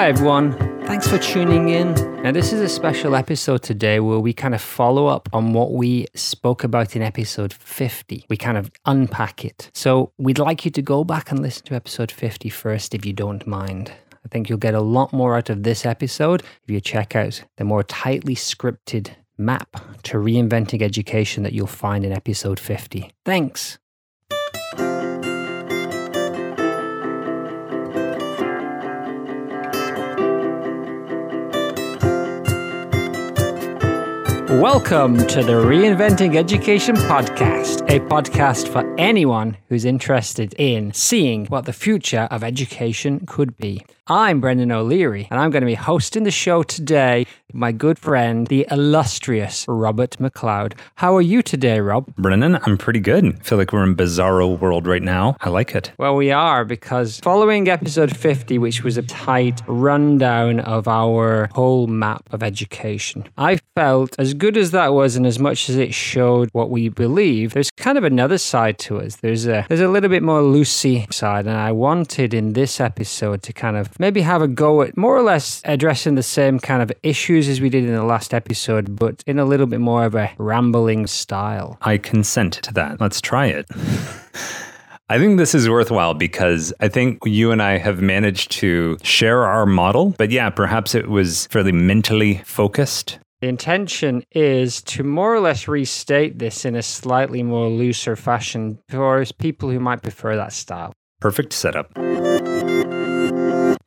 Hi, everyone. Thanks for tuning in. Now, this is a special episode today where we kind of follow up on what we spoke about in episode 50. We kind of unpack it. So, we'd like you to go back and listen to episode 50 first if you don't mind. I think you'll get a lot more out of this episode if you check out the more tightly scripted map to reinventing education that you'll find in episode 50. Thanks. Welcome to the Reinventing Education Podcast, a podcast for anyone who's interested in seeing what the future of education could be. I'm Brendan O'Leary, and I'm going to be hosting the show today my good friend, the illustrious Robert McLeod. How are you today, Rob? Brendan, I'm pretty good. I feel like we're in bizarro world right now. I like it. Well, we are because following episode 50, which was a tight rundown of our whole map of education, I felt as good as that was and as much as it showed what we believe, there's kind of another side to us. There's a there's a little bit more loosey side, and I wanted in this episode to kind of maybe have a go at more or less addressing the same kind of issues as we did in the last episode, but in a little bit more of a rambling style. I consent to that. Let's try it. I think this is worthwhile because I think you and I have managed to share our model, but yeah, perhaps it was fairly mentally focused. The intention is to more or less restate this in a slightly more looser fashion for people who might prefer that style. Perfect setup.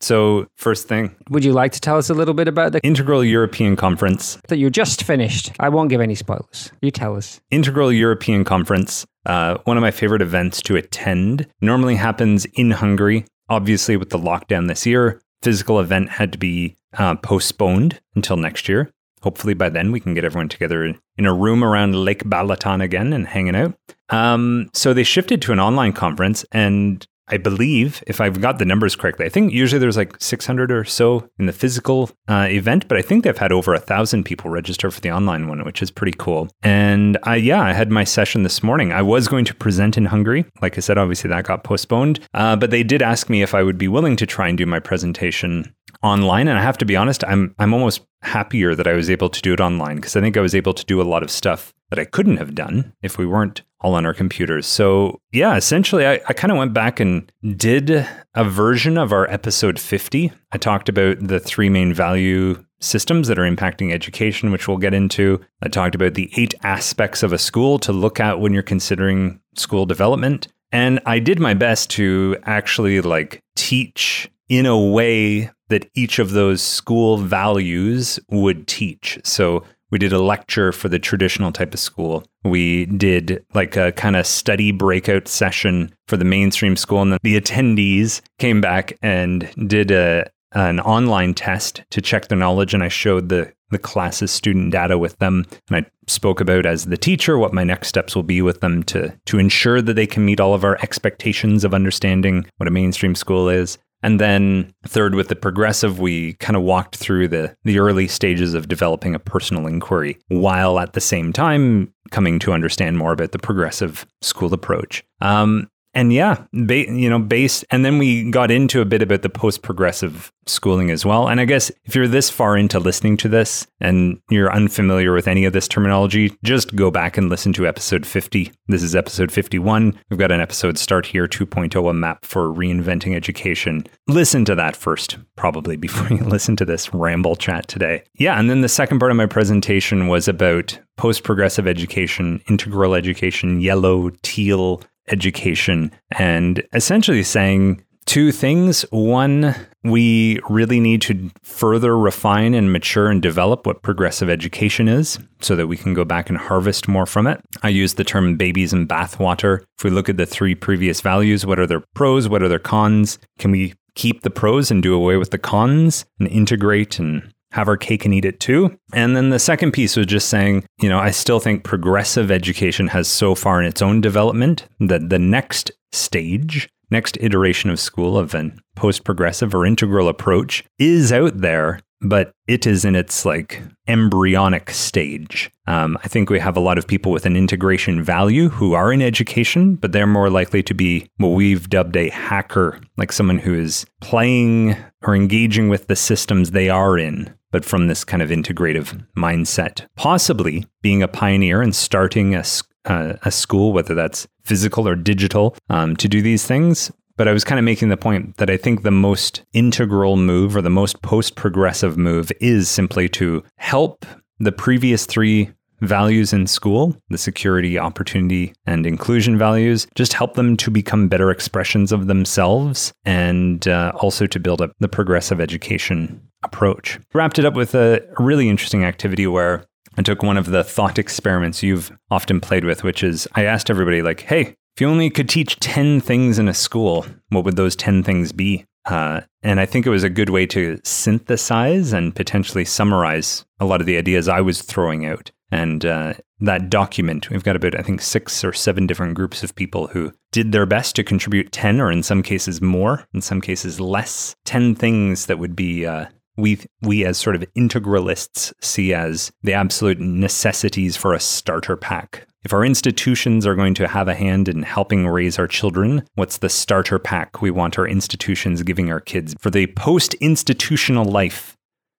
So, first thing, Would you like to tell us a little bit about the Integral European Conference. that you just finished? I won't give any spoilers. You tell us. Integral European Conference, uh, one of my favorite events to attend, normally happens in Hungary. Obviously, with the lockdown this year, physical event had to be uh, postponed until next year. Hopefully, by then we can get everyone together in, a room around Lake Balaton again and hanging out. Um, so they shifted to an online conference, and I believe, if I've got the numbers correctly, I think usually there's like 600 or so in the physical uh, event, but I think they've had over a thousand people register for the online one, which is pretty cool. And I, yeah, I had my session this morning. I was going to present in Hungary. Like I said, obviously that got postponed, uh, but they did ask me if I would be willing to try and do my presentation online. And I have to be honest, I'm I'm almost happier that I was able to do it online because I think I was able to do a lot of stuff that I couldn't have done if we weren't all on our computers. So yeah, essentially I, I kind of went back and did a version of our episode 50. I talked about the three main value systems that are impacting education, which we'll get into. I talked about the eight aspects of a school to look at when you're considering school development. And I did my best to actually like teach in a way that each of those school values would teach. So we did a lecture for the traditional type of school. We did like a kind of study breakout session for the mainstream school. And then the attendees came back and did a, an online test to check their knowledge. And I showed the, the class's student data with them. And I spoke about as the teacher what my next steps will be with them to, to ensure that they can meet all of our expectations of understanding what a mainstream school is. And then third, with the progressive, we kind of walked through the, the early stages of developing a personal inquiry while at the same time coming to understand more about the progressive school approach. Um, and yeah, ba- you know, based, and then we got into a bit about the post progressive schooling as well. And I guess if you're this far into listening to this and you're unfamiliar with any of this terminology, just go back and listen to episode 50. This is episode 51. We've got an episode Start Here 2.0, a map for reinventing education. Listen to that first, probably before you listen to this ramble chat today. Yeah. And then the second part of my presentation was about post progressive education, integral education, yellow, teal, education and essentially saying two things. One, we really need to further refine and mature and develop what progressive education is so that we can go back and harvest more from it. I use the term babies in bathwater. If we look at the three previous values, what are their pros? What are their cons? Can we keep the pros and do away with the cons and integrate and have our cake and eat it too. And then the second piece was just saying, you know, I still think progressive education has so far in its own development that the next stage, next iteration of school of an post progressive or integral approach is out there. but it is in its like embryonic stage. Um, I think we have a lot of people with an integration value who are in education, but they're more likely to be what we've dubbed a hacker, like someone who is playing or engaging with the systems they are in, but from this kind of integrative mindset. Possibly being a pioneer and starting a, uh, a school, whether that's physical or digital, um, to do these things. But I was kind of making the point that I think the most integral move or the most post progressive move is simply to help the previous three values in school, the security, opportunity, and inclusion values, just help them to become better expressions of themselves and uh, also to build up the progressive education approach. Wrapped it up with a really interesting activity where I took one of the thought experiments you've often played with, which is I asked everybody, like, hey, if you only could teach 10 things in a school, what would those 10 things be? Uh, and I think it was a good way to synthesize and potentially summarize a lot of the ideas I was throwing out. And uh, that document, we've got about, I think, six or seven different groups of people who did their best to contribute 10, or in some cases more, in some cases less, 10 things that would be uh, we we as sort of integralists see as the absolute necessities for a starter pack. If our institutions are going to have a hand in helping raise our children, what's the starter pack we want our institutions giving our kids for the post-institutional life?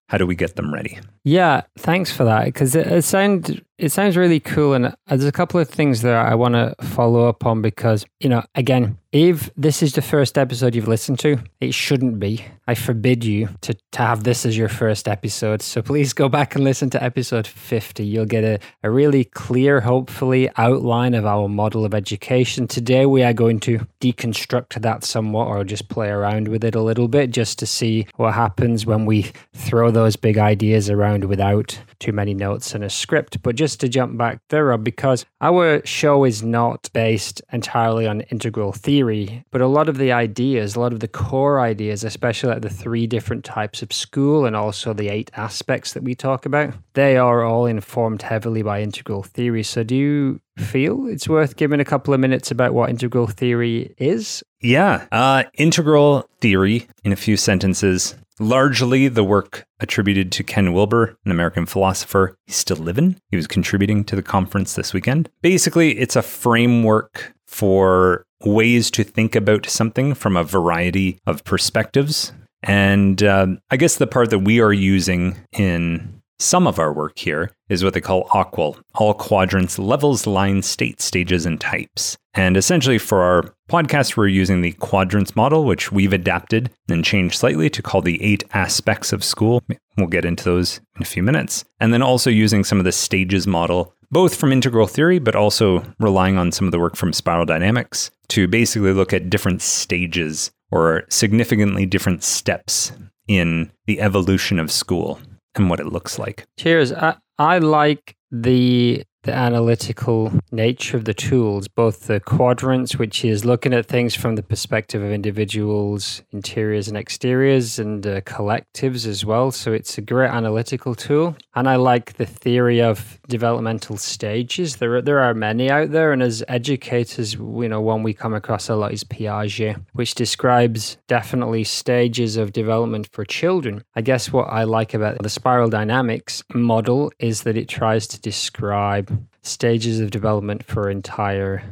How do we get them ready? Yeah, thanks for that because it, it sounds it sounds really cool, and there's a couple of things there I want to follow up on because you know, again, if this is the first episode you've listened to, it shouldn't be. I forbid you to, to have this as your first episode. So please go back and listen to episode 50. You'll get a, a really clear, hopefully, outline of our model of education. Today, we are going to deconstruct that somewhat or just play around with it a little bit just to see what happens when we throw those big ideas around without too many notes and a script. But just to jump back there, because our show is not based entirely on integral theory theory, but a lot of the ideas, a lot of the core ideas, especially like the three different types of school and also the eight aspects that we talk about, they are all informed heavily by integral theory. So do you feel it's worth giving a couple of minutes about what integral theory is? Yeah. Uh, integral theory, in a few sentences, largely the work attributed to Ken Wilber, an American philosopher. He's still living. He was contributing to the conference this weekend. Basically, it's a framework for ways to think about something from a variety of perspectives. And uh, I guess the part that we are using in some of our work here is what they call AQAL, all quadrants, levels, lines, states, stages, and types. And essentially for our podcast, we're using the quadrants model, which we've adapted and changed slightly to call the eight aspects of school. We'll get into those in a few minutes. And then also using some of the stages model, both from integral theory, but also relying on some of the work from spiral dynamics to basically look at different stages or significantly different steps in the evolution of school and what it looks like. Cheers. I, I like the the analytical nature of the tools, both the quadrants, which is looking at things from the perspective of individuals, interiors and exteriors, and uh, collectives as well. So it's a great analytical tool. And I like the theory of developmental stages. There are, there are many out there, and as educators, you know, one we come across a lot is Piaget, which describes definitely stages of development for children. I guess what I like about the spiral dynamics model is that it tries to describe stages of development for entire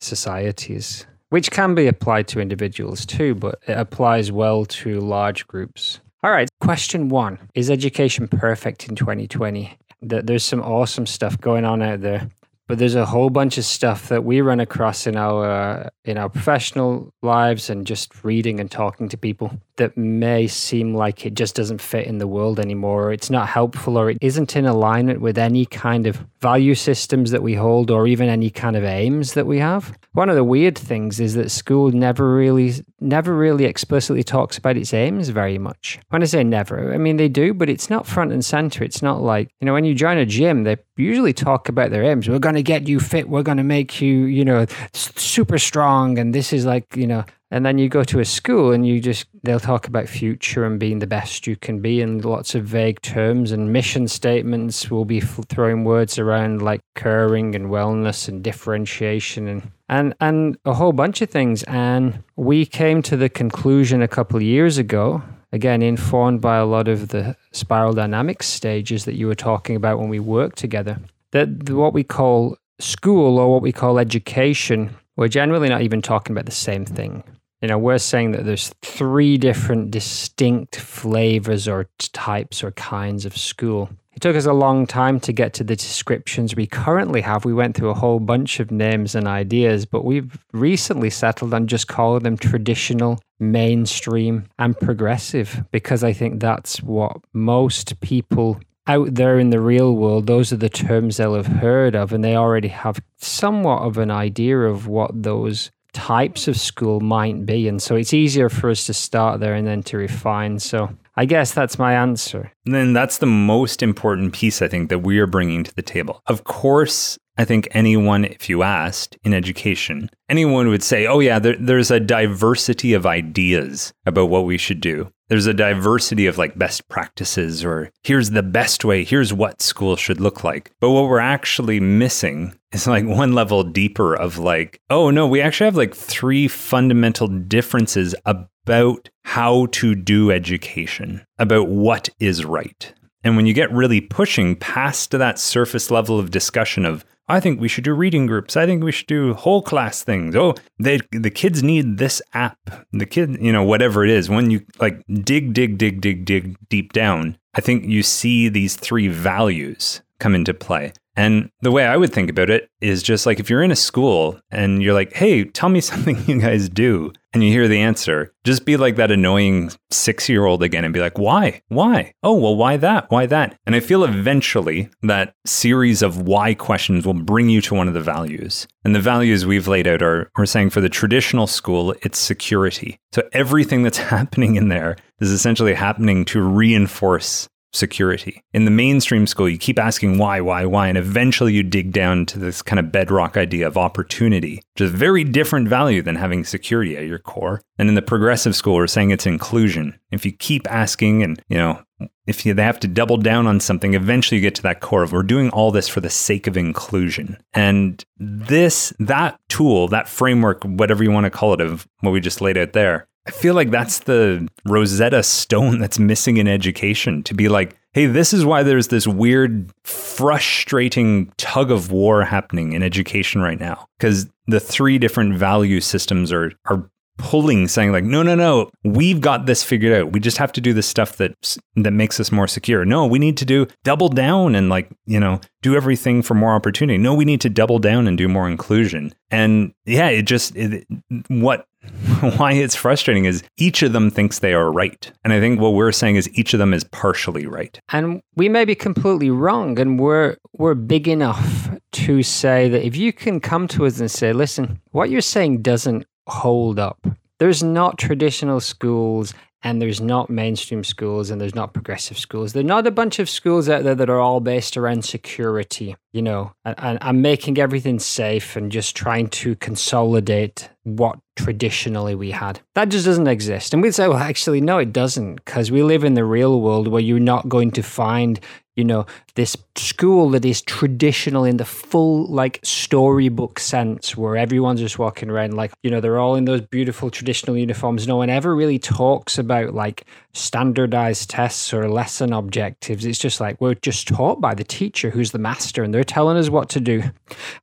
societies, which can be applied to individuals too, but it applies well to large groups. All right, question one Is education perfect in 2020? There's some awesome stuff going on out there but there's a whole bunch of stuff that we run across in our uh, in our professional lives and just reading and talking to people that may seem like it just doesn't fit in the world anymore. Or it's not helpful or it isn't in alignment with any kind of value systems that we hold or even any kind of aims that we have. One of the weird things is that school never really never really explicitly talks about its aims very much. When i say never i mean they do but it's not front and center. It's not like you know when you join a gym they usually talk about their aims. We're going to get you fit we're going to make you you know super strong and this is like you know and then you go to a school and you just, they'll talk about future and being the best you can be and lots of vague terms and mission statements will be throwing words around like caring and wellness and differentiation and, and, and a whole bunch of things. And we came to the conclusion a couple of years ago again, informed by a lot of the spiral dynamics stages that you were talking about when we worked together, that what we call school or what we call education, we're generally not even talking about the same thing. You know, we're saying that there's three different distinct flavors or types or kinds of school. It took us a long time to get to the descriptions we currently have. We went through a whole bunch of names and ideas, but we've recently settled on just calling them traditional, mainstream, and progressive because I think that's what most people out there in the real world, those are the terms they'll have heard of, and they already have somewhat of an idea of what those types of school might be. And so it's easier for us to start there and then to refine. So I guess that's my answer. And then that's the most important piece, I think, that we are bringing to the table. Of course, I think anyone, if you asked in education, anyone would say, oh, yeah, there, there's a diversity of ideas about what we should do. There's a diversity of like best practices, or here's the best way, here's what school should look like. But what we're actually missing is like one level deeper of like, oh, no, we actually have like three fundamental differences about how to do education, about what is right. And when you get really pushing past that surface level of discussion of I think we should do reading groups. I think we should do whole class things. Oh, they the kids need this app. The kid, you know, whatever it is. When you like dig, dig, dig, dig, dig deep down, I think you see these three values come into play. And the way I would think about it is just like if you're in a school and you're like, hey, tell me something you guys do, and you hear the answer, just be like that annoying six year old again and be like, why? Why? Oh, well, why that? Why that? And I feel eventually that series of why questions will bring you to one of the values. And the values we've laid out are we're saying for the traditional school, it's security. So everything that's happening in there is essentially happening to reinforce security. In the mainstream school, you keep asking why, why, why, and eventually you dig down to this kind of bedrock idea of opportunity, which is a very different value than having security at your core. And in the progressive school, we're saying it's inclusion. If you keep asking and, you know, if you, they have to double down on something, eventually you get to that core of we're doing all this for the sake of inclusion. And this, that tool, that framework, whatever you want to call it, of what we just laid out there, I feel like that's the Rosetta Stone that's missing in education to be like, hey, this is why there's this weird, frustrating tug of war happening in education right now. Because the three different value systems are, are pulling saying like no no no we've got this figured out we just have to do the stuff that that makes us more secure no we need to do double down and like you know do everything for more opportunity no we need to double down and do more inclusion and yeah it just it, what why it's frustrating is each of them thinks they are right. And I think what we're saying is each of them is partially right. And we may be completely wrong and we're we're big enough to say that if you can come to us and say, listen, what you're saying doesn't hold up. There's not traditional schools and there's not mainstream schools and there's not progressive schools. There're not a bunch of schools out there that are all based around security, you know, and, and, making everything safe and just trying to consolidate what traditionally we had. That just doesn't exist. And we'd say, well, actually, no, it doesn't, because we live in the real world where you're not going to find you know, this school that is traditional in the full like storybook sense, where everyone's just walking around like, you know, they're all in those beautiful traditional uniforms. No one ever really talks about like standardized tests or lesson objectives. It's just like we're just taught by the teacher who's the master and they're telling us what to do.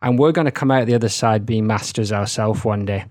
And we're going to come out the other side being masters ourselves one day.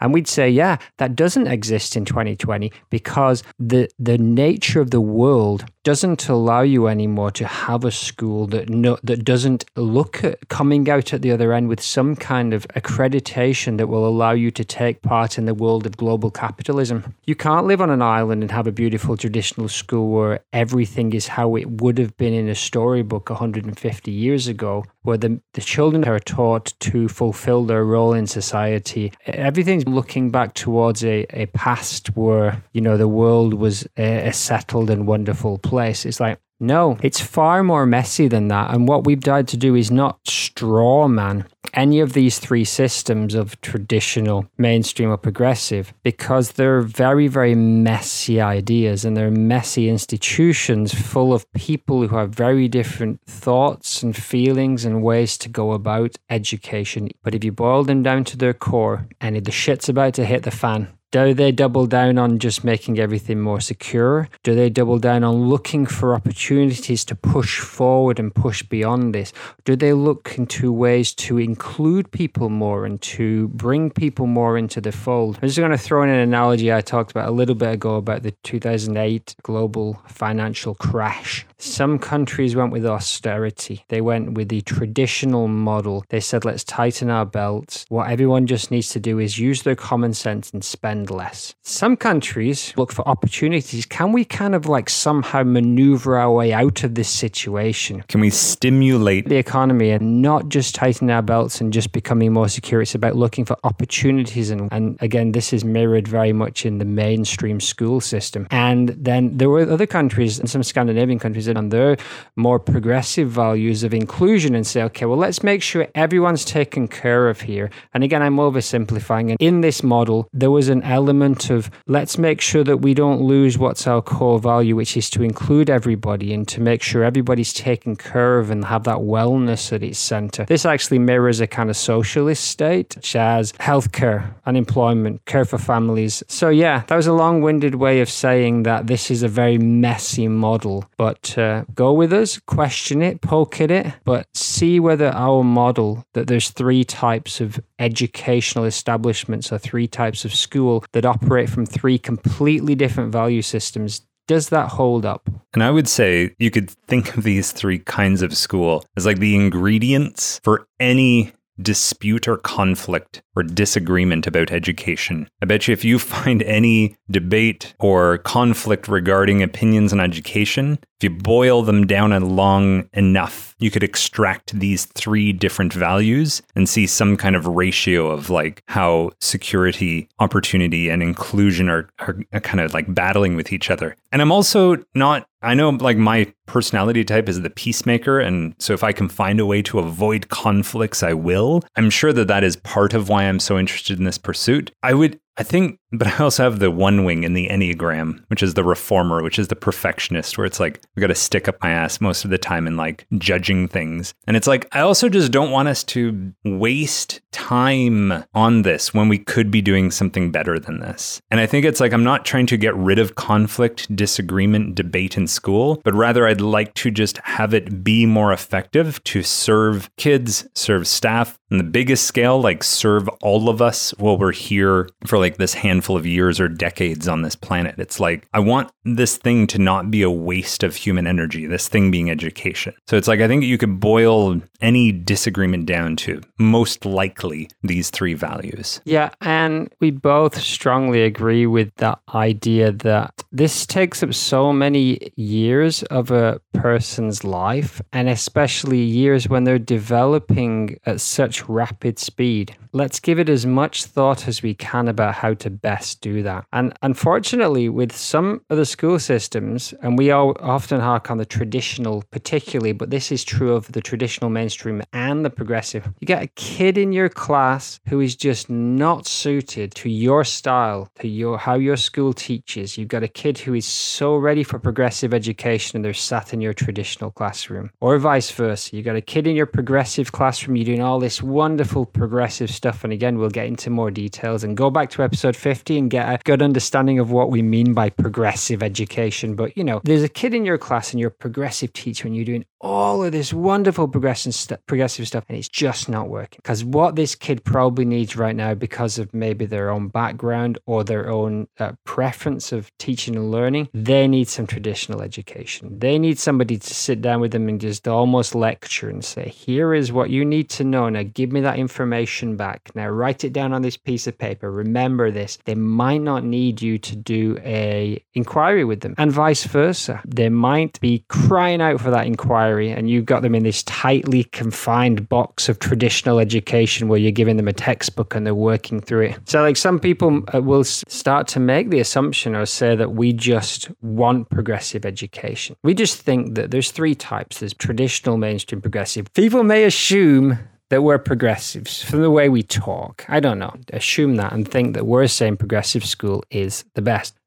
And we'd say, yeah, that doesn't exist in 2020 because the the nature of the world doesn't allow you anymore to have a school that no, that doesn't look at coming out at the other end with some kind of accreditation that will allow you to take part in the world of global capitalism. You can't live on an island and have a beautiful traditional school where everything is how it would have been in a storybook 150 years ago, where the, the children are taught to fulfill their role in society. Everything's looking back towards a, a past where, you know, the world was a, a settled and wonderful place. It's like, no, it's far more messy than that. And what we've tried to do is not straw man any of these three systems of traditional, mainstream, or progressive because they're very, very messy ideas and they're messy institutions full of people who have very different thoughts and feelings and ways to go about education. But if you boil them down to their core and the shit's about to hit the fan, Do they double down on just making everything more secure? Do they double down on looking for opportunities to push forward and push beyond this? Do they look into ways to include people more and to bring people more into the fold? I'm just going to throw in an analogy I talked about a little bit ago about the 2008 global financial crash. Some countries went with austerity. They went with the traditional model. They said, let's tighten our belts. What everyone just needs to do is use their common sense and spend less. Some countries look for opportunities. Can we kind of like somehow maneuver our way out of this situation? Can we stimulate the economy and not just tighten our belts and just becoming more secure? It's about looking for opportunities. And, and again, this is mirrored very much in the mainstream school system. And then there were other countries and some Scandinavian countries on their more progressive values of inclusion and say, okay, well, let's make sure everyone's taken care of here. And again, I'm oversimplifying. And in this model, there was an element of let's make sure that we don't lose what's our core value, which is to include everybody and to make sure everybody's taken care of and have that wellness at its center. This actually mirrors a kind of socialist state, such as healthcare, unemployment, care for families. So, yeah, that was a long winded way of saying that this is a very messy model, but uh, go with us, question it, poke at it, but see whether our model that there's three types of educational establishments or three types of school that operate from three completely different value systems does that hold up? And I would say you could think of these three kinds of school as like the ingredients for any dispute or conflict or disagreement about education. I bet you if you find any debate or conflict regarding opinions on education, if you boil them down long enough, you could extract these three different values and see some kind of ratio of like how security, opportunity, and inclusion are, are kind of like battling with each other. And I'm also not I know like my personality type is the peacemaker. And so if I can find a way to avoid conflicts, I will. I'm sure that that is part of why I'm so interested in this pursuit. I would I think, but I also have the one wing in the Enneagram, which is the reformer, which is the perfectionist, where it's like, we got to stick up my ass most of the time in like judging things. And it's like, I also just don't want us to waste time on this when we could be doing something better than this. And I think it's like, I'm not trying to get rid of conflict, disagreement, debate in school, but rather I'd like to just have it be more effective to serve kids, serve staff, on the biggest scale, like serve all of us while we're here for like this handful of years or decades on this planet. It's like, I want this thing to not be a waste of human energy, this thing being education. So it's like, I think you could boil any disagreement down to most likely these three values. Yeah. And we both strongly agree with that idea that this takes up so many years of a person's life, and especially years when they're developing at such rapid speed. Let's give it as much thought as we can about how to best do that. And unfortunately, with some of the school systems, and we all often hark on the traditional, particularly, but this is true of the traditional mainstream and the progressive. You get a kid in your class who is just not suited to your style, to your how your school teaches. You've got a kid who is so ready for progressive education and they're sat in your traditional classroom, or vice versa. You've got a kid in your progressive classroom, you're doing all this wonderful progressive stuff. And again, we'll get into more details and go back to episode 50 and get a good understanding of what we mean by progressive education. But, you know, there's a kid in your class and you're a progressive teacher and you're doing all of this wonderful progressive, st- progressive stuff and it's just not working. Because what this kid probably needs right now, because of maybe their own background or their own uh, preference of teaching and learning, they need some traditional education. They need somebody to sit down with them and just almost lecture and say, here is what you need to know. Now, give me that information back. Now, write it down on this piece of paper. Remember this. They might not need you to do a inquiry with them and vice versa. They might be crying out for that inquiry inquiry and you've got them in this tightly confined box of traditional education where you're giving them a textbook and they're working through it. So, like some people uh, will start to make the assumption or say that we just want progressive education. We just think that there's three types there's traditional, mainstream, progressive. People may assume that we're progressives from the way we talk. I don't know. Assume that and think that we're saying progressive school is the best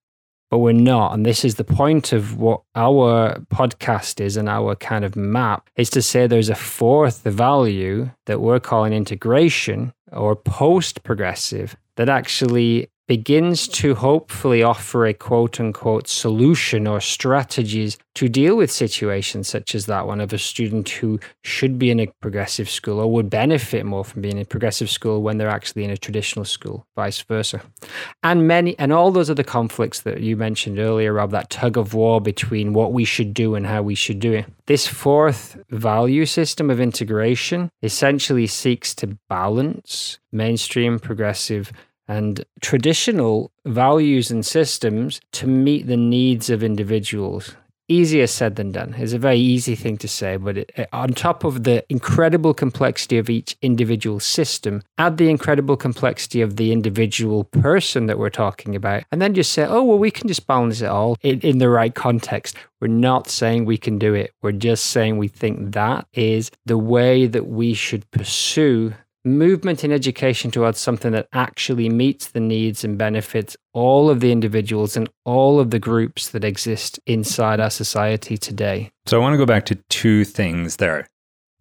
but we're not. And this is the point of what our podcast is and our kind of map is to say there's a fourth value that we're calling integration or post progressive that actually begins to hopefully offer a quote unquote solution or strategies to deal with situations such as that one of a student who should be in a progressive school or would benefit more from being in a progressive school when they're actually in a traditional school, vice versa. And many, and all those other conflicts that you mentioned earlier, Rob, that tug of war between what we should do and how we should do it. This fourth value system of integration essentially seeks to balance mainstream, progressive, and traditional values and systems to meet the needs of individuals easier said than done. It's a very easy thing to say, but it, it, on top of the incredible complexity of each individual system, add the incredible complexity of the individual person that we're talking about, and then just say, oh, well, we can just balance it all in, in the right context. We're not saying we can do it. We're just saying we think that is the way that we should pursue movement in education towards something that actually meets the needs and benefits all of the individuals and all of the groups that exist inside our society today. So I want to go back to two things there.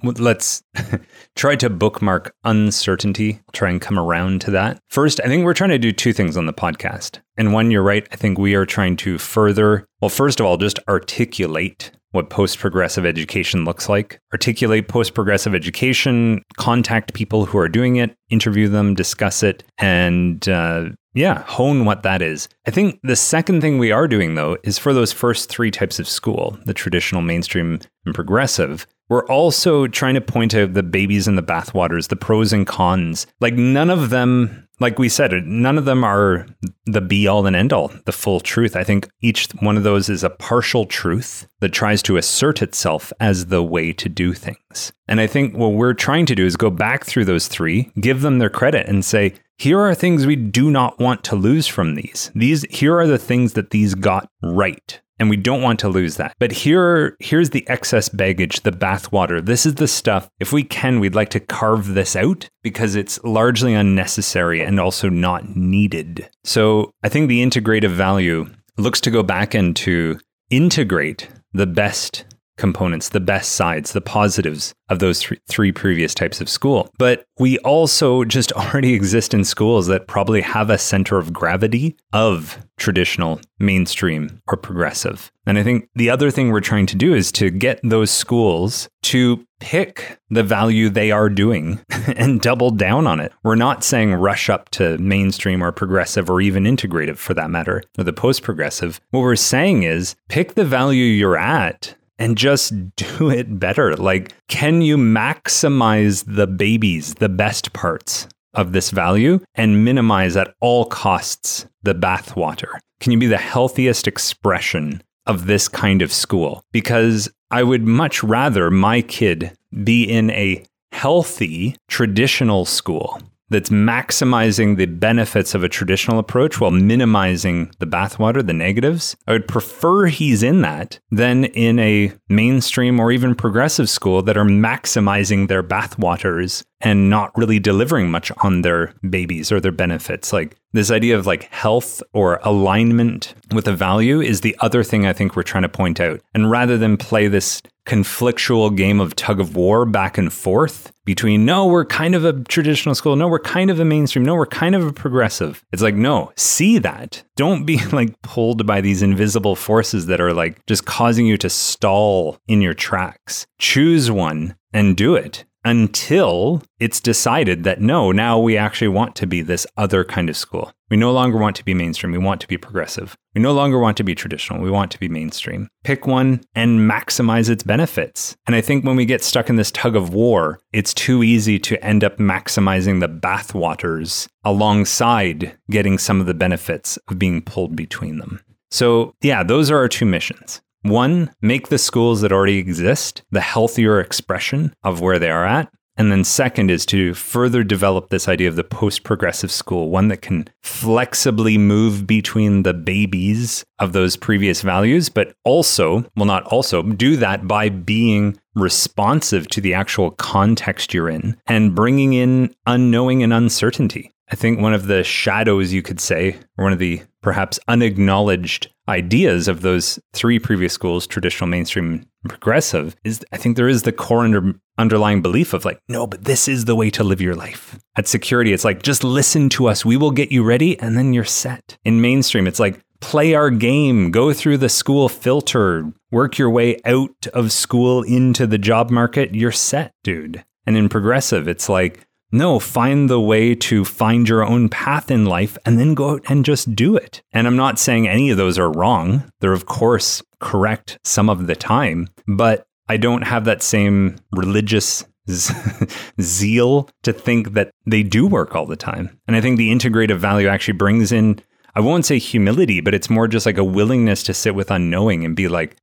Let's try to bookmark uncertainty, try and come around to that. First, I think we're trying to do two things on the podcast. And one, you're right. I think we are trying to further, well, first of all, just articulate what post progressive education looks like, articulate post progressive education, contact people who are doing it, interview them, discuss it, and uh, yeah, hone what that is. I think the second thing we are doing, though, is for those first three types of school the traditional, mainstream, and progressive. We're also trying to point out the babies in the bathwaters, the pros and cons. Like, none of them like we said, none of them are the be all and end all, the full truth. I think each one of those is a partial truth that tries to assert itself as the way to do things. And I think what we're trying to do is go back through those three, give them their credit, and say, here are things we do not want to lose from these. These here are the things that these got right and we don't want to lose that. But here, here's the excess baggage, the bathwater. This is the stuff. If we can, we'd like to carve this out because it's largely unnecessary and also not needed. So I think the integrative value looks to go back and to integrate the best components, the best sides, the positives of those th- three previous types of school. But we also just already exist in schools that probably have a center of gravity of traditional, mainstream, or progressive. And I think the other thing we're trying to do is to get those schools to pick the value they are doing and double down on it. We're not saying rush up to mainstream or progressive or even integrative for that matter, or the post progressive. What we're saying is pick the value you're at and just do it better. Like, can you maximize the babies, the best parts of this value, and minimize at all costs the bathwater? Can you be the healthiest expression of this kind of school? Because I would much rather my kid be in a healthy traditional school that's maximizing the benefits of a traditional approach while minimizing the bathwater, the negatives. I would prefer he's in that than in a mainstream or even progressive school that are maximizing their bathwaters and not really delivering much on their babies or their benefits. Like this idea of like health or alignment with a value is the other thing I think we're trying to point out. And rather than play this conflictual game of tug of war back and forth between no, we're kind of a traditional school, no, we're kind of a mainstream, no, we're kind of a progressive. It's like, no, see that. Don't be like pulled by these invisible forces that are like just causing you to stall in your tracks. Choose one and do it until it's decided that no, now we actually want to be this other kind of school. We no longer want to be mainstream. We want to be progressive. We no longer want to be traditional. We want to be mainstream. Pick one and maximize its benefits. And I think when we get stuck in this tug of war, it's too easy to end up maximizing the bathwaters alongside getting some of the benefits of being pulled between them. So, yeah, those are our two missions. One, make the schools that already exist the healthier expression of where they are at. And then, second, is to further develop this idea of the post progressive school, one that can flexibly move between the babies of those previous values, but also, well, not also, do that by being responsive to the actual context you're in and bringing in unknowing and uncertainty. I think one of the shadows, you could say, or one of the perhaps unacknowledged ideas of those three previous schools, traditional, mainstream, progressive, is I think there is the core under, underlying belief of like, no, but this is the way to live your life. At security, it's like, just listen to us. We will get you ready and then you're set. In mainstream, it's like, play our game, go through the school filter, work your way out of school into the job market. You're set, dude. And in progressive, it's like, no, find the way to find your own path in life and then go out and just do it. And I'm not saying any of those are wrong. They're, of course, correct some of the time, but I don't have that same religious zeal to think that they do work all the time. And I think the integrative value actually brings in, I won't say humility, but it's more just like a willingness to sit with unknowing and be like,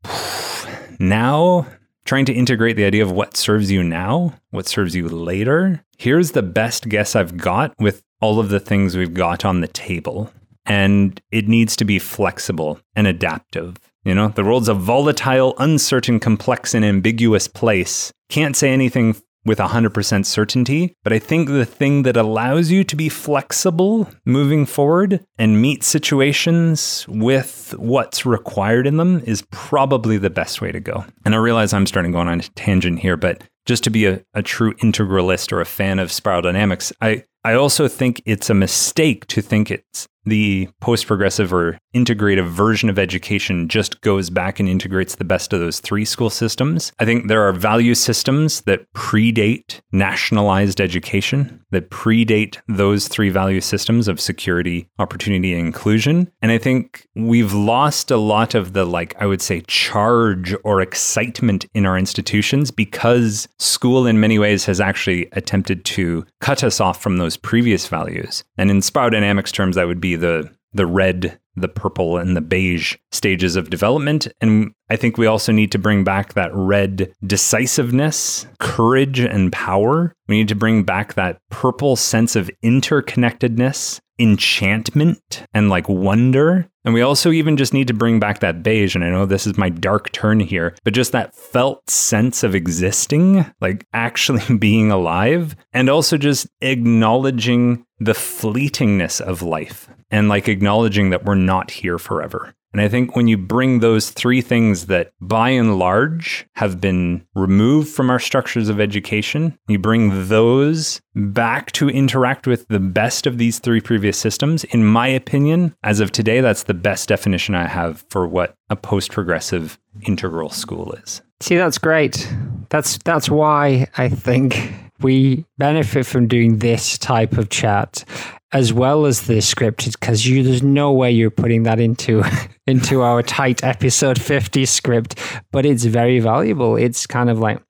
now trying to integrate the idea of what serves you now, what serves you later. Here's the best guess I've got with all of the things we've got on the table. And it needs to be flexible and adaptive. You know, the world's a volatile, uncertain, complex, and ambiguous place. Can't say anything with 100% certainty. But I think the thing that allows you to be flexible moving forward and meet situations with what's required in them is probably the best way to go. And I realize I'm starting going on a tangent here, but just to be a, a true integralist or a fan of spiral dynamics, I, I also think it's a mistake to think it's the post progressive or integrative version of education just goes back and integrates the best of those three school systems. I think there are value systems that predate nationalized education, that predate those three value systems of security, opportunity, and inclusion. And I think we've lost a lot of the, like, I would say, charge or excitement in our institutions because school, in many ways, has actually attempted to cut us off from those previous values. And in spiral dynamics terms, that would be the the red, the purple, and the beige stages of development. And I think we also need to bring back that red decisiveness, courage, and power. We need to bring back that purple sense of interconnectedness, enchantment, and like wonder. And we also even just need to bring back that beige. And I know this is my dark turn here, but just that felt sense of existing, like actually being alive, and also just acknowledging the fleetingness of life and like acknowledging that we're not here forever. And I think when you bring those three things that by and large have been removed from our structures of education, you bring those back to interact with the best of these three previous systems. In my opinion, as of today, that's the best definition I have for what a post progressive integral school is. See, that's great. That's that's why I think we benefit from doing this type of chat as well as the scripted because you there's no way you're putting that into into our tight episode 50 script but it's very valuable. It's kind of like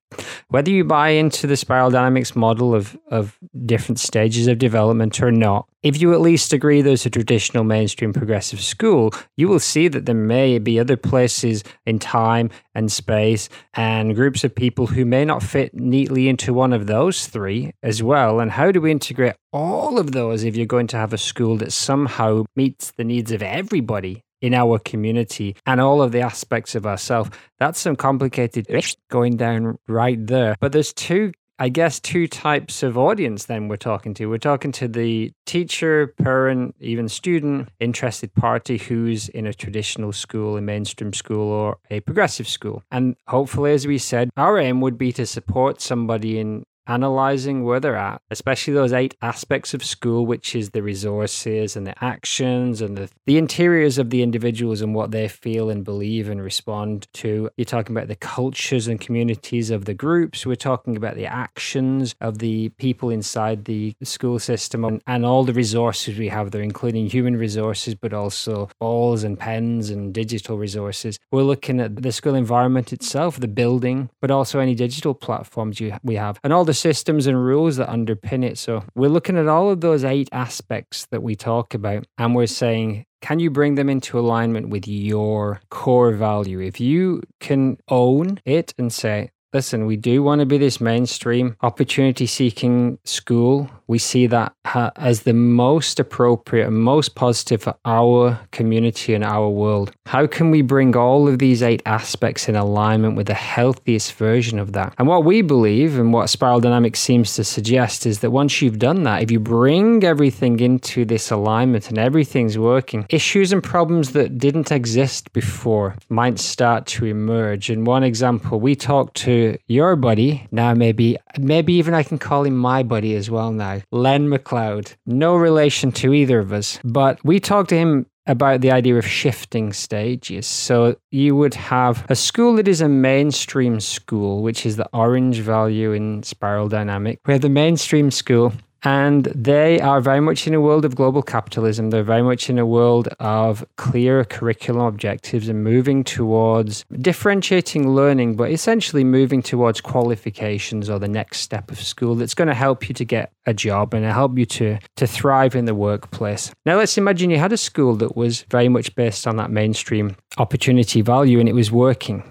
whether you buy into the spiral dynamics model of, of different stages of development or not, if you at least agree there's a traditional mainstream progressive school, you will see that there may be other places in time and space and groups of people who may not fit neatly into one of those three as well. And how do we integrate all of those if you're going to have a school that somehow meets the needs of everybody in our community and all of the aspects of ourselves. That's some complicated going down right there. But there's two I guess two types of audience then we're talking to. We're talking to the teacher, parent, even student, interested party who's in a traditional school, a mainstream school, or a progressive school. And hopefully, as we said, our aim would be to support somebody in analyzing where they're at, especially those eight aspects of school, which is the resources and the actions and the, the interiors of the individuals and what they feel and believe and respond to. You're talking about the cultures and communities of the groups. We're talking about the actions of the people inside the school system and, and all the resources we have there, including human resources, but also balls and pens and digital resources. We're looking at the school environment itself, the building, but also any digital platforms you, we have, and all the systems and rules that underpin it. So we're looking at all of those eight aspects that we talk about, and we're saying, can you bring them into alignment with your core value? If you can own it and say, listen, we do want to be this mainstream opportunity seeking school we see that as the most appropriate and most positive for our community and our world. How can we bring all of these eight aspects in alignment with the healthiest version of that? And what we believe and what Spiral Dynamics seems to suggest is that once you've done that, if you bring everything into this alignment and everything's working, issues and problems that didn't exist before might start to emerge. And one example, we talked to your buddy, now maybe maybe even I can call him my buddy as well now, Len McLeod. No relation to either of us, but we talked to him about the idea of shifting stages. So you would have a school that is a mainstream school, which is the orange value in spiral dynamic. We have the mainstream school and they are very much in a world of global capitalism. They're very much in a world of clear curriculum objectives and moving towards differentiating learning, but essentially moving towards qualifications or the next step of school that's going to help you to get a job and help you to, to thrive in the workplace. Now, let's imagine you had a school that was very much based on that mainstream opportunity value and it was working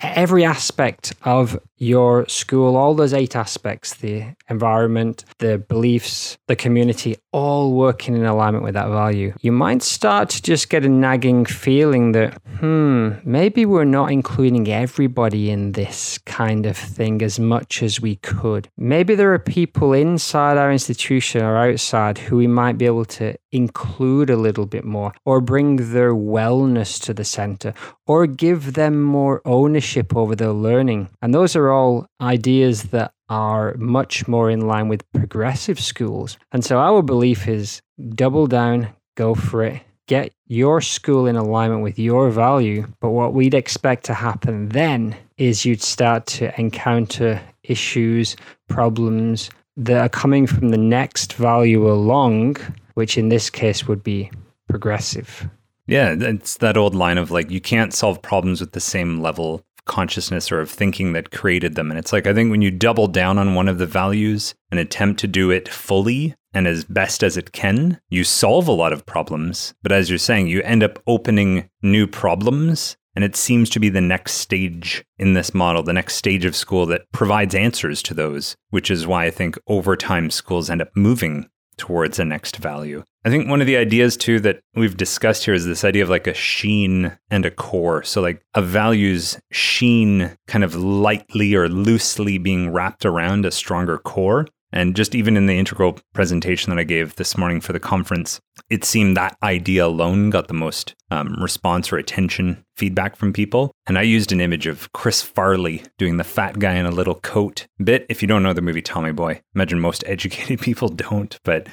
every aspect of your school, all those eight aspects the environment, the beliefs, the community, all working in alignment with that value, you might start to just get a nagging feeling that, hmm, maybe we're not including everybody in this kind of thing as much as we could. Maybe there are people inside our institution or outside who we might be able to include a little bit more or bring their wellness to the center or give them more ownership over their learning. And those are ideas that are much more in line with progressive schools. And so our belief is double down, go for it, get your school in alignment with your value. But what we'd expect to happen then is you'd start to encounter issues, problems that are coming from the next value along, which in this case would be progressive. Yeah, it's that old line of like, you can't solve problems with the same level consciousness or of thinking that created them. And it's like, I think when you double down on one of the values and attempt to do it fully and as best as it can, you solve a lot of problems. But as you're saying, you end up opening new problems. And it seems to be the next stage in this model, the next stage of school that provides answers to those, which is why I think over time schools end up moving towards a next value. I think one of the ideas too that we've discussed here is this idea of like a sheen and a core. So like a value's sheen kind of lightly or loosely being wrapped around a stronger core. And just even in the integral presentation that I gave this morning for the conference, it seemed that idea alone got the most um, response or attention feedback from people. And I used an image of Chris Farley doing the fat guy in a little coat bit. If you don't know the movie Tommy Boy, imagine most educated people don't, but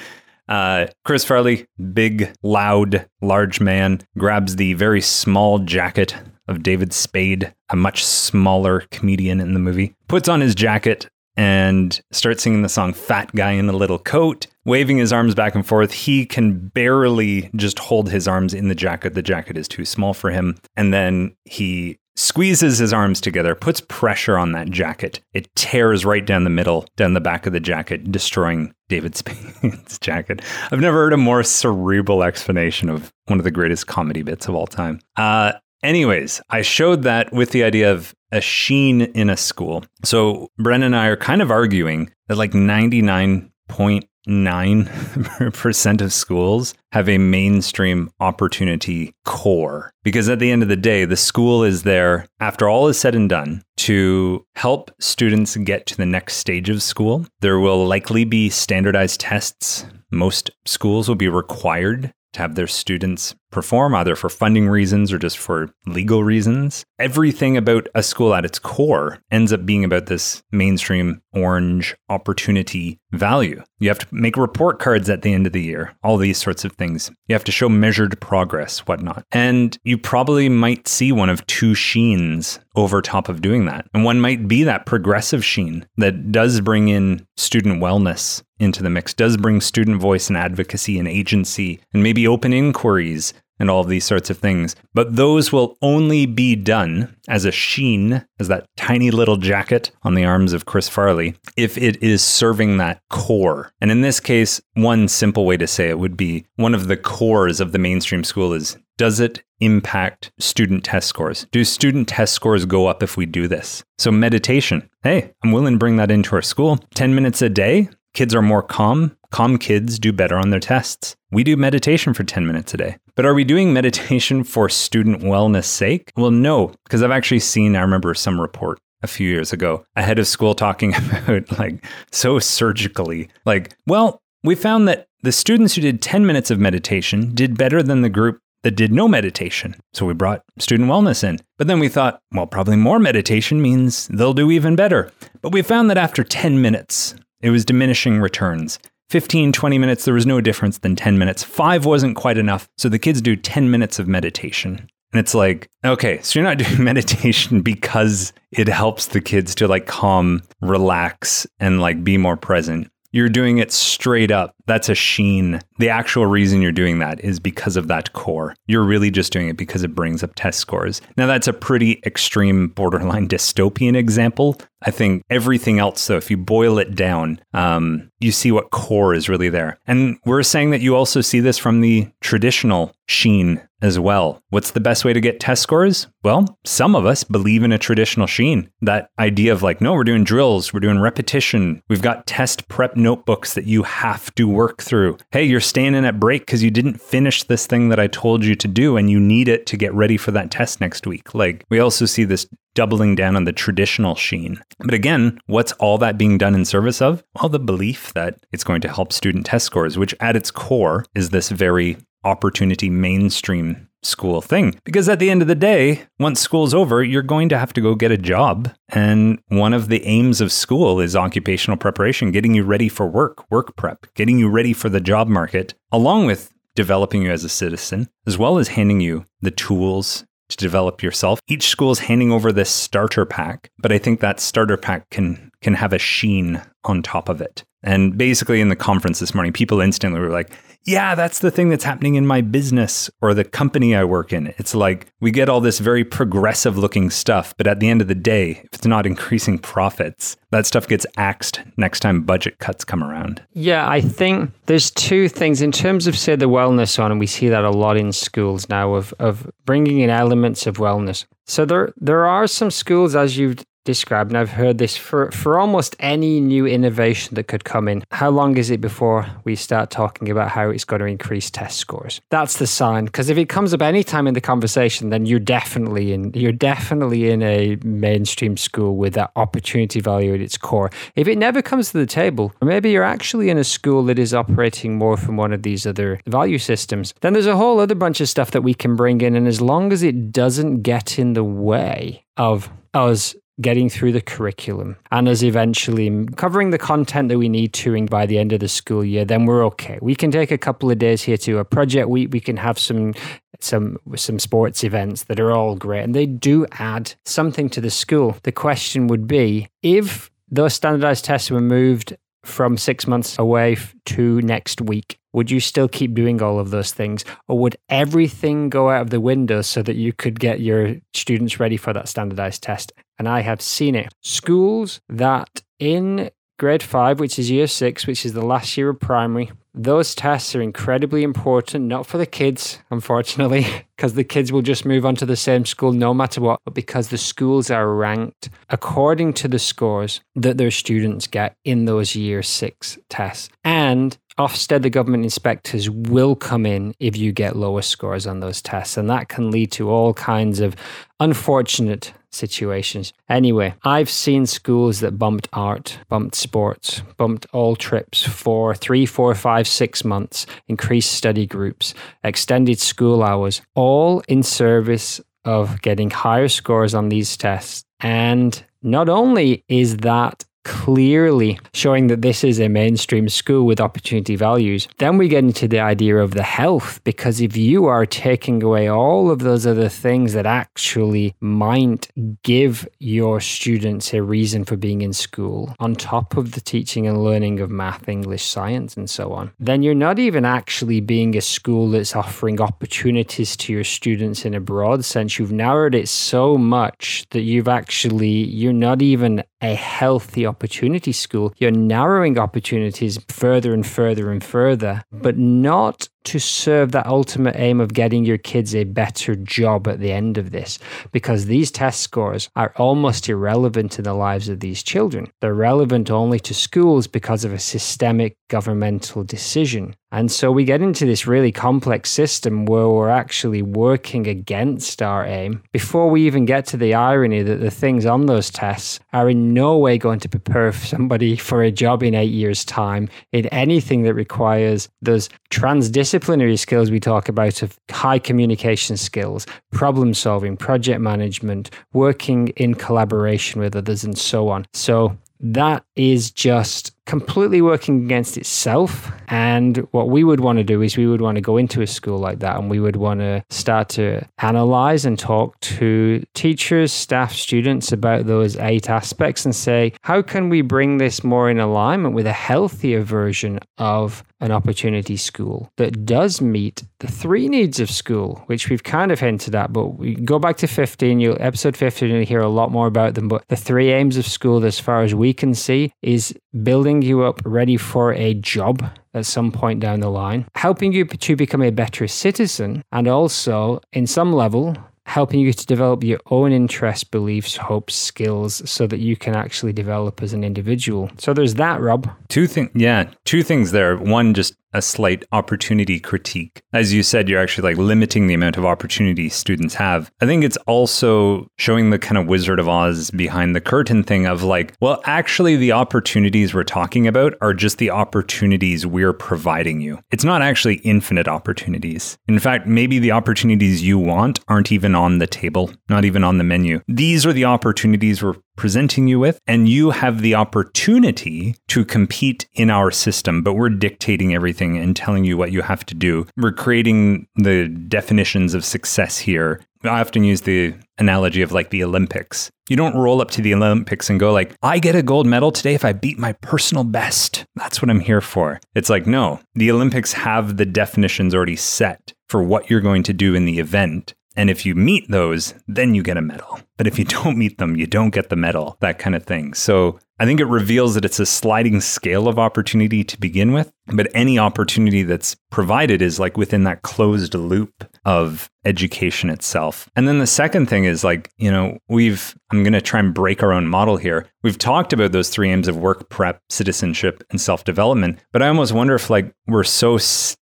uh, Chris Farley, big, loud, large man, grabs the very small jacket of David Spade, a much smaller comedian in the movie, puts on his jacket and starts singing the song Fat Guy in a Little Coat, waving his arms back and forth. He can barely just hold his arms in the jacket. The jacket is too small for him. And then he squeezes his arms together, puts pressure on that jacket. It tears right down the middle, down the back of the jacket, destroying David Spade's jacket. I've never heard a more cerebral explanation of one of the greatest comedy bits of all time. Uh, anyways, I showed that with the idea of a sheen in a school. So Brendan and I are kind of arguing that like 99.9% of schools have a mainstream opportunity core. Because at the end of the day, the school is there, after all is said and done, to help students get to the next stage of school. There will likely be standardized tests. Most schools will be required to have their students perform, either for funding reasons or just for legal reasons. Everything about a school at its core ends up being about this mainstream orange opportunity value. You have to make report cards at the end of the year, all these sorts of things. You have to show measured progress, whatnot. And you probably might see one of two sheens over top of doing that. And one might be that progressive sheen that does bring in student wellness into the mix, does bring student voice and advocacy and agency, and maybe open inquiries and all of these sorts of things. But those will only be done as a sheen, as that tiny little jacket on the arms of Chris Farley, if it is serving that core. And in this case, one simple way to say it would be one of the cores of the mainstream school is does it impact student test scores? Do student test scores go up if we do this? So, meditation. Hey, I'm willing to bring that into our school. 10 minutes a day, kids are more calm, calm kids do better on their tests. We do meditation for 10 minutes a day. But are we doing meditation for student wellness sake? Well, no, because I've actually seen, I remember some report a few years ago, a head of school talking about like so surgically, like, well, we found that the students who did 10 minutes of meditation did better than the group that did no meditation. So we brought student wellness in. But then we thought, well, probably more meditation means they'll do even better. But we found that after 10 minutes, it was diminishing returns. 15, 20 minutes, there was no difference than 10 minutes. Five wasn't quite enough. So the kids do 10 minutes of meditation. And it's like, okay, so you're not doing meditation because it helps the kids to like calm, relax, and like be more present. You're doing it straight up. That's a sheen. The actual reason you're doing that is because of that core. You're really just doing it because it brings up test scores. Now, that's a pretty extreme, borderline dystopian example. I think everything else, though, if you boil it down, um, you see what core is really there. And we're saying that you also see this from the traditional sheen as well. What's the best way to get test scores? Well, some of us believe in a traditional sheen. That idea of like, no, we're doing drills, we're doing repetition, we've got test prep notebooks that you have to work through. Hey, you're staying in at break because you didn't finish this thing that I told you to do and you need it to get ready for that test next week. Like, we also see this doubling down on the traditional sheen. But again, what's all that being done in service of? Well, the belief that it's going to help student test scores, which at its core is this very opportunity mainstream school thing. Because at the end of the day, once school's over, you're going to have to go get a job. And one of the aims of school is occupational preparation, getting you ready for work, work prep, getting you ready for the job market, along with developing you as a citizen, as well as handing you the tools to develop yourself. Each school is handing over this starter pack, but I think that starter pack can can have a sheen on top of it. And basically in the conference this morning, people instantly were like, yeah, that's the thing that's happening in my business or the company I work in. It's like we get all this very progressive looking stuff, but at the end of the day, if it's not increasing profits, that stuff gets axed next time budget cuts come around. Yeah, I think there's two things in terms of say the wellness on, and we see that a lot in schools now of of bringing in elements of wellness. So there there are some schools, as you've described, and I've heard this for, for almost any new innovation that could come in. How long is it before we start talking about how it's going to increase test scores? That's the sign. Because if it comes up any time in the conversation, then you're definitely in you're definitely in a mainstream school with that opportunity value at its core. If it never comes to the table, or maybe you're actually in a school that is operating more from one of these other value systems, then there's a whole other bunch of stuff that we can bring in. And as long as it doesn't get in the way of us getting through the curriculum and us eventually covering the content that we need to by the end of the school year, then we're okay. We can take a couple of days here to a project week. We can have some some some sports events that are all great and they do add something to the school. The question would be if those standardized tests were moved from six months away to next week, would you still keep doing all of those things? Or would everything go out of the window so that you could get your students ready for that standardized test? And I have seen it. Schools that in grade five, which is year six, which is the last year of primary, those tests are incredibly important, not for the kids, unfortunately, because the kids will just move on to the same school no matter what, but because the schools are ranked according to the scores that their students get in those year six tests. And Ofsted, the government inspectors will come in if you get lower scores on those tests, and that can lead to all kinds of unfortunate situations. Anyway, I've seen schools that bumped art, bumped sports, bumped all trips for three, four, five, six months, increased study groups, extended school hours, all in service of getting higher scores on these tests. And not only is that clearly showing that this is a mainstream school with opportunity values. Then we get into the idea of the health, because if you are taking away all of those other things that actually might give your students a reason for being in school, on top of the teaching and learning of math, English, science, and so on, then you're not even actually being a school that's offering opportunities to your students in a broad sense. You've narrowed it so much that you've actually, you're not even a healthy opportunity school, you're narrowing opportunities further and further and further, but not to serve that ultimate aim of getting your kids a better job at the end of this because these test scores are almost irrelevant in the lives of these children. They're relevant only to schools because of a systemic governmental decision. And so we get into this really complex system where we're actually working against our aim before we even get to the irony that the things on those tests are in no way going to prepare somebody for a job in eight years' time in anything that requires those transdisciplinary skills we talk about of high communication skills, problem solving, project management, working in collaboration with others, and so on. So that is just completely working against itself. And what we would want to do is we would want to go into a school like that and we would want to start to analyze and talk to teachers, staff, students about those eight aspects and say, how can we bring this more in alignment with a healthier version of an opportunity school that does meet the three needs of school, which we've kind of hinted at, but we go back to 15, you'll episode 15, you'll hear a lot more about them. But the three aims of school, as far as we can see, is building you up ready for a job at some point down the line, helping you to become a better citizen, and also, in some level, helping you to develop your own interests, beliefs, hopes, skills so that you can actually develop as an individual. So there's that, Rob. Two things, yeah, two things there. One, just a slight opportunity critique. As you said, you're actually like limiting the amount of opportunity students have. I think it's also showing the kind of Wizard of Oz behind the curtain thing of like, well, actually, the opportunities we're talking about are just the opportunities we're providing you. It's not actually infinite opportunities. In fact, maybe the opportunities you want aren't even on the table, not even on the menu. These are the opportunities we're presenting you with, and you have the opportunity to compete in our system, but we're dictating everything and telling you what you have to do. We're creating the definitions of success here. I often use the analogy of like the Olympics. You don't roll up to the Olympics and go like, "I get a gold medal today if I beat my personal best." That's what I'm here for. It's like, no, the Olympics have the definitions already set for what you're going to do in the event. And if you meet those, then you get a medal. But if you don't meet them, you don't get the medal, that kind of thing. So I think it reveals that it's a sliding scale of opportunity to begin with. But any opportunity that's provided is like within that closed loop of education itself. And then the second thing is like, you know, we've, I'm going to try and break our own model here. We've talked about those three aims of work prep, citizenship, and self development. But I almost wonder if like we're so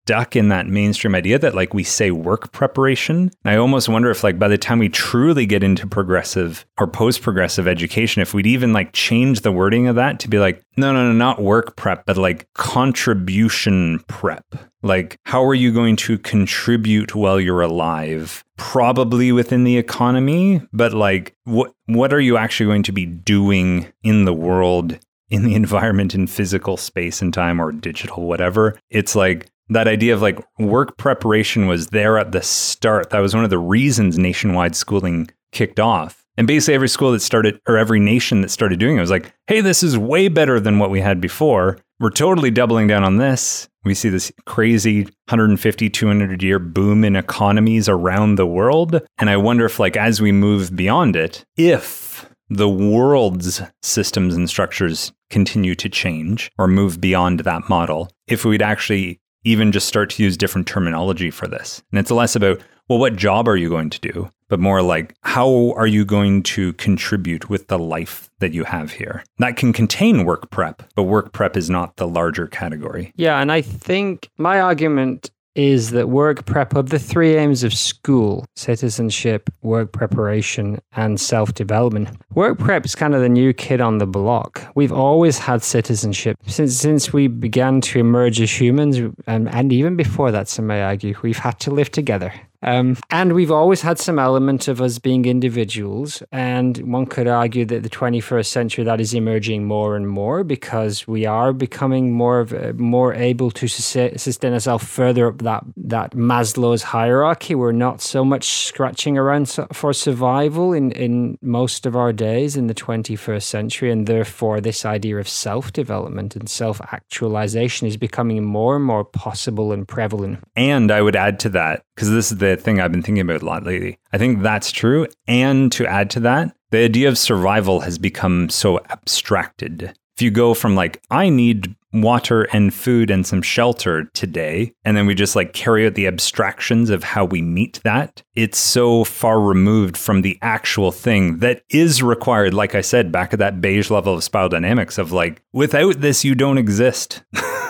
stuck in that mainstream idea that like we say work preparation. I almost wonder if like by the time we truly get into progressive or post progressive education, if we'd even like change the wording of that to be like, no, no, no, not work prep, but like contribution prep. Like, how are you going to contribute while you're alive? Probably within the economy, but like, what what are you actually going to be doing in the world in the environment in physical space and time or digital whatever it's like that idea of like work preparation was there at the start. That was one of the reasons nationwide schooling kicked off. And basically, every school that started, or every nation that started doing it was like, hey, this is way better than what we had before. We're totally doubling down on this. We see this crazy 150, 200 year boom in economies around the world. And I wonder if, like, as we move beyond it, if the world's systems and structures continue to change or move beyond that model, if we'd actually even just start to use different terminology for this. And it's less about, well, what job are you going to do? But more like, how are you going to contribute with the life that you have here? That can contain work prep, but work prep is not the larger category. Yeah. And I think my argument is that work prep of the three aims of school citizenship, work preparation, and self development. Work prep is kind of the new kid on the block. We've always had citizenship since since we began to emerge as humans, and, and even before that, some may argue, we've had to live together. Um, and we've always had some element of us being individuals. And one could argue that the 21st century that is emerging more and more because we are becoming more of a, more able to sustain ourselves further up that that Maslow's hierarchy. We're not so much scratching around for survival in in most of our days in the 21st century, and therefore this idea of self development and self actualization is becoming more and more possible and prevalent. And I would add to that because this is the thing I've been thinking about a lot lately. I think that's true. And to add to that, the idea of survival has become so abstracted. If you go from like, I need water and food and some shelter today, and then we just like carry out the abstractions of how we meet that, it's so far removed from the actual thing that is required, like I said, back at that beige level of spiral dynamics of like, without this, you don't exist.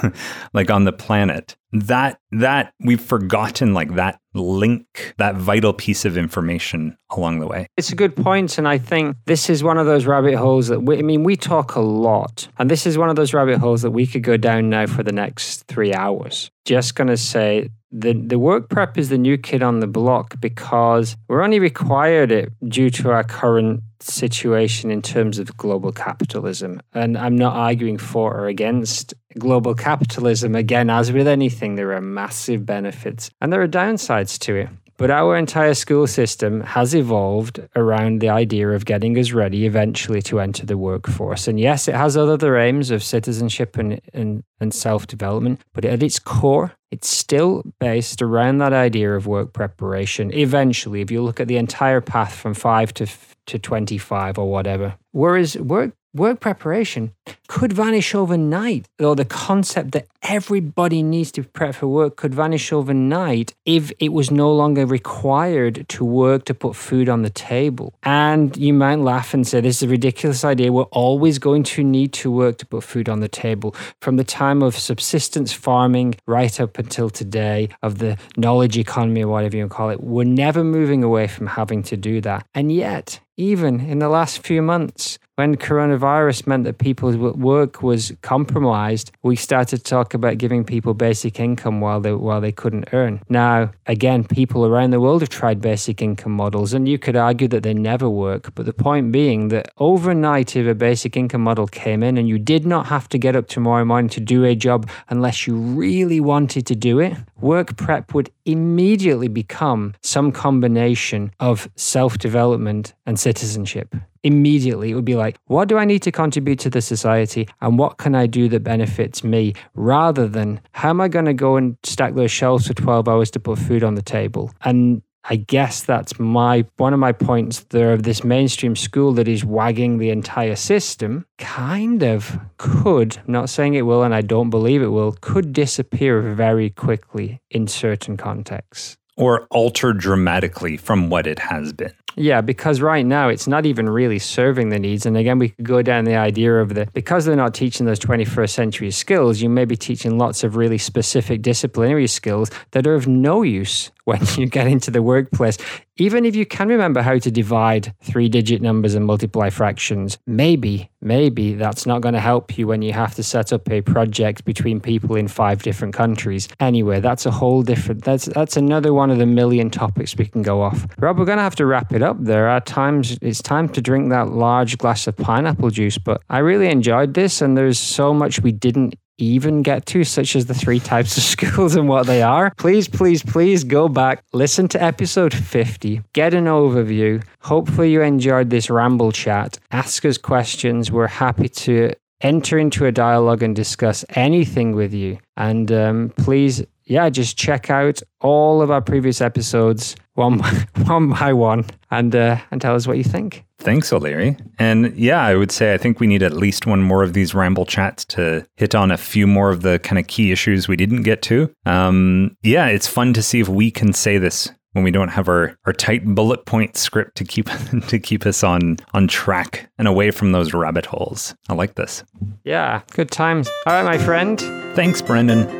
like on the planet that that we've forgotten like that link that vital piece of information along the way it's a good point and i think this is one of those rabbit holes that we, i mean we talk a lot and this is one of those rabbit holes that we could go down now for the next three hours just going to say the, the work prep is the new kid on the block because we're only required it due to our current situation in terms of global capitalism. And I'm not arguing for or against global capitalism. Again, as with anything, there are massive benefits and there are downsides to it. But our entire school system has evolved around the idea of getting us ready eventually to enter the workforce. And yes, it has other aims of citizenship and, and, and self development, but at its core, it's still based around that idea of work preparation. Eventually, if you look at the entire path from five to, to 25 or whatever, whereas work work preparation could vanish overnight, or the concept that everybody needs to prep for work could vanish overnight if it was no longer required to work to put food on the table. And you might laugh and say, This is a ridiculous idea. We're always going to need to work to put food on the table. From the time of subsistence farming right up until today, of the knowledge economy, or whatever you call it, we're never moving away from having to do that. And yet, even in the last few months, when coronavirus meant that people's work was compromised, we started to talk about giving people basic income while they while they couldn't earn. Now, again, people around the world have tried basic income models, and you could argue that they never work. But the point being that overnight, if a basic income model came in and you did not have to get up tomorrow morning to do a job unless you really wanted to do it, work prep would immediately become some combination of self development and citizenship. Immediately it would be like what do i need to contribute to the society and what can i do that benefits me? Rather than how am i going to go and stack those shelves for 12 hours to put food on the table? And I guess that's my one of my points there of this mainstream school that is wagging the entire system kind of could, I'm not saying it will and I don't believe it will, could disappear very quickly in certain contexts. Or alter dramatically from what it has been. Yeah, because right now it's not even really serving the needs. And again, we could go down the idea of the because they're not teaching those 21st century skills, you may be teaching lots of really specific disciplinary skills that are of no use when you get into the workplace. Even if you can remember how to divide three digit numbers and multiply fractions, maybe, maybe that's not going to help you when you have to set up a project between people in five different countries. Anyway, that's a whole different, that's, that's another one of the million topics we can go off. Rob, we're going to have to wrap it up there. Are times, it's time to drink that large glass of pineapple juice, but I really enjoyed this and there's so much we didn't even get to, such as the three types of schools and what they are, please, please, please go back, listen to episode 50, get an overview. Hopefully, you enjoyed this ramble chat. Ask us questions. We're happy to enter into a dialogue and discuss anything with you. And um, please, yeah, just check out all of our previous episodes one by one, by one and, uh, and tell us what you think. Thanks, O'Leary. And yeah, I would say I think we need at least one more of these ramble chats to hit on a few more of the kind of key issues we didn't get to. Um, yeah, it's fun to see if we can say this when we don't have our, our tight bullet point script to keep to keep us on on track and away from those rabbit holes. I like this. Yeah, good times. All right, my friend. Thanks, Brendan.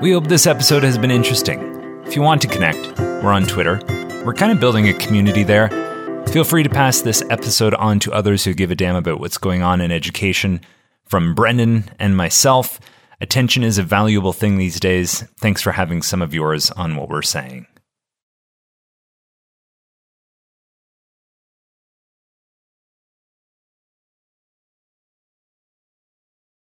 We hope this episode has been interesting. If you want to connect, we're on Twitter we're kind of building a community there. Feel free to pass this episode on to others who give a damn about what's going on in education. From Brendan and myself, attention is a valuable thing these days. Thanks for having some of yours on what we're saying.